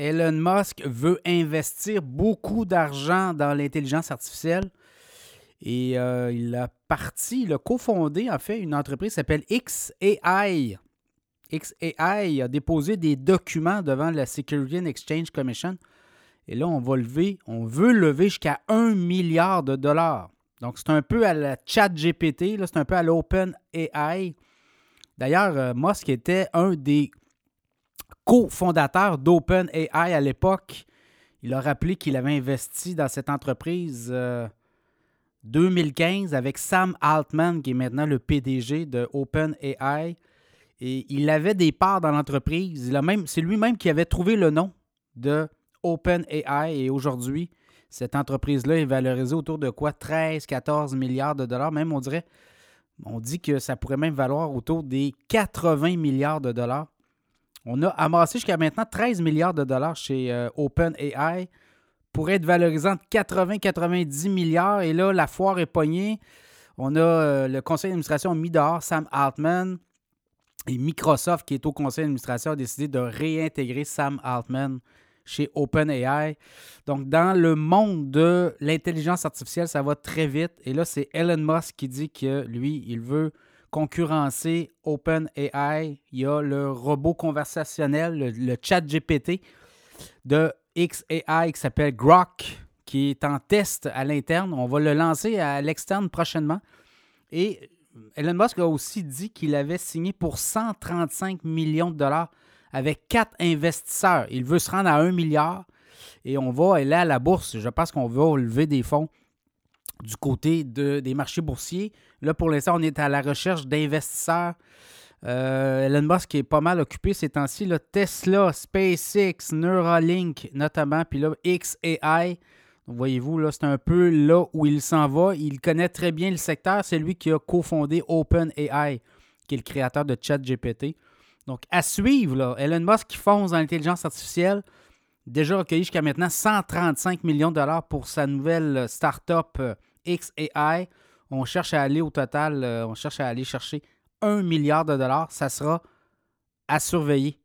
Elon Musk veut investir beaucoup d'argent dans l'intelligence artificielle. Et euh, il a parti, il a cofondé en fait une entreprise qui s'appelle XAI. XAI a déposé des documents devant la Security and Exchange Commission. Et là, on va lever, on veut lever jusqu'à 1 milliard de dollars. Donc, c'est un peu à la chat GPT, c'est un peu à l'Open AI. D'ailleurs, euh, Musk était un des cofondateur d'OpenAI à l'époque. Il a rappelé qu'il avait investi dans cette entreprise 2015 euh, avec Sam Altman, qui est maintenant le PDG de OpenAI. Et il avait des parts dans l'entreprise. C'est lui-même qui avait trouvé le nom de OpenAI. Et aujourd'hui, cette entreprise-là est valorisée autour de quoi? 13-14 milliards de dollars. Même, on dirait, on dit que ça pourrait même valoir autour des 80 milliards de dollars. On a amassé jusqu'à maintenant 13 milliards de dollars chez euh, OpenAI pour être valorisant de 80-90 milliards. Et là, la foire est pognée. On a euh, le conseil d'administration mis dehors, Sam Altman. Et Microsoft, qui est au conseil d'administration, a décidé de réintégrer Sam Altman chez OpenAI. Donc, dans le monde de l'intelligence artificielle, ça va très vite. Et là, c'est Elon Musk qui dit que lui, il veut concurrencer OpenAI. Il y a le robot conversationnel, le, chat GPT de XAI qui s'appelle Grok, qui est en test à l'interne. On va le lancer à l'externe prochainement. Et Elon Musk a aussi dit qu'il avait signé pour 135 millions de dollars avec quatre investisseurs. Il veut se rendre à 1 milliard et on va aller à la bourse. Je pense qu'on va lever des fonds du côté de, des marchés boursiers. Là, pour l'instant, on est à la recherche d'investisseurs. Euh, Elon Musk est pas mal occupé ces temps-ci. Tesla, SpaceX, Neuralink notamment, puis là, XAI. Voyez-vous, là, c'est un peu là où il s'en va. Il connaît très bien le secteur. C'est lui qui a cofondé OpenAI, qui est le créateur de ChatGPT. Donc, à suivre, là, Elon Musk qui fonce dans l'intelligence artificielle, déjà recueilli jusqu'à maintenant 135 millions de dollars pour sa nouvelle start-up euh, XAI. On cherche à aller au total, euh, on cherche à aller chercher 1 milliard de dollars. Ça sera à surveiller.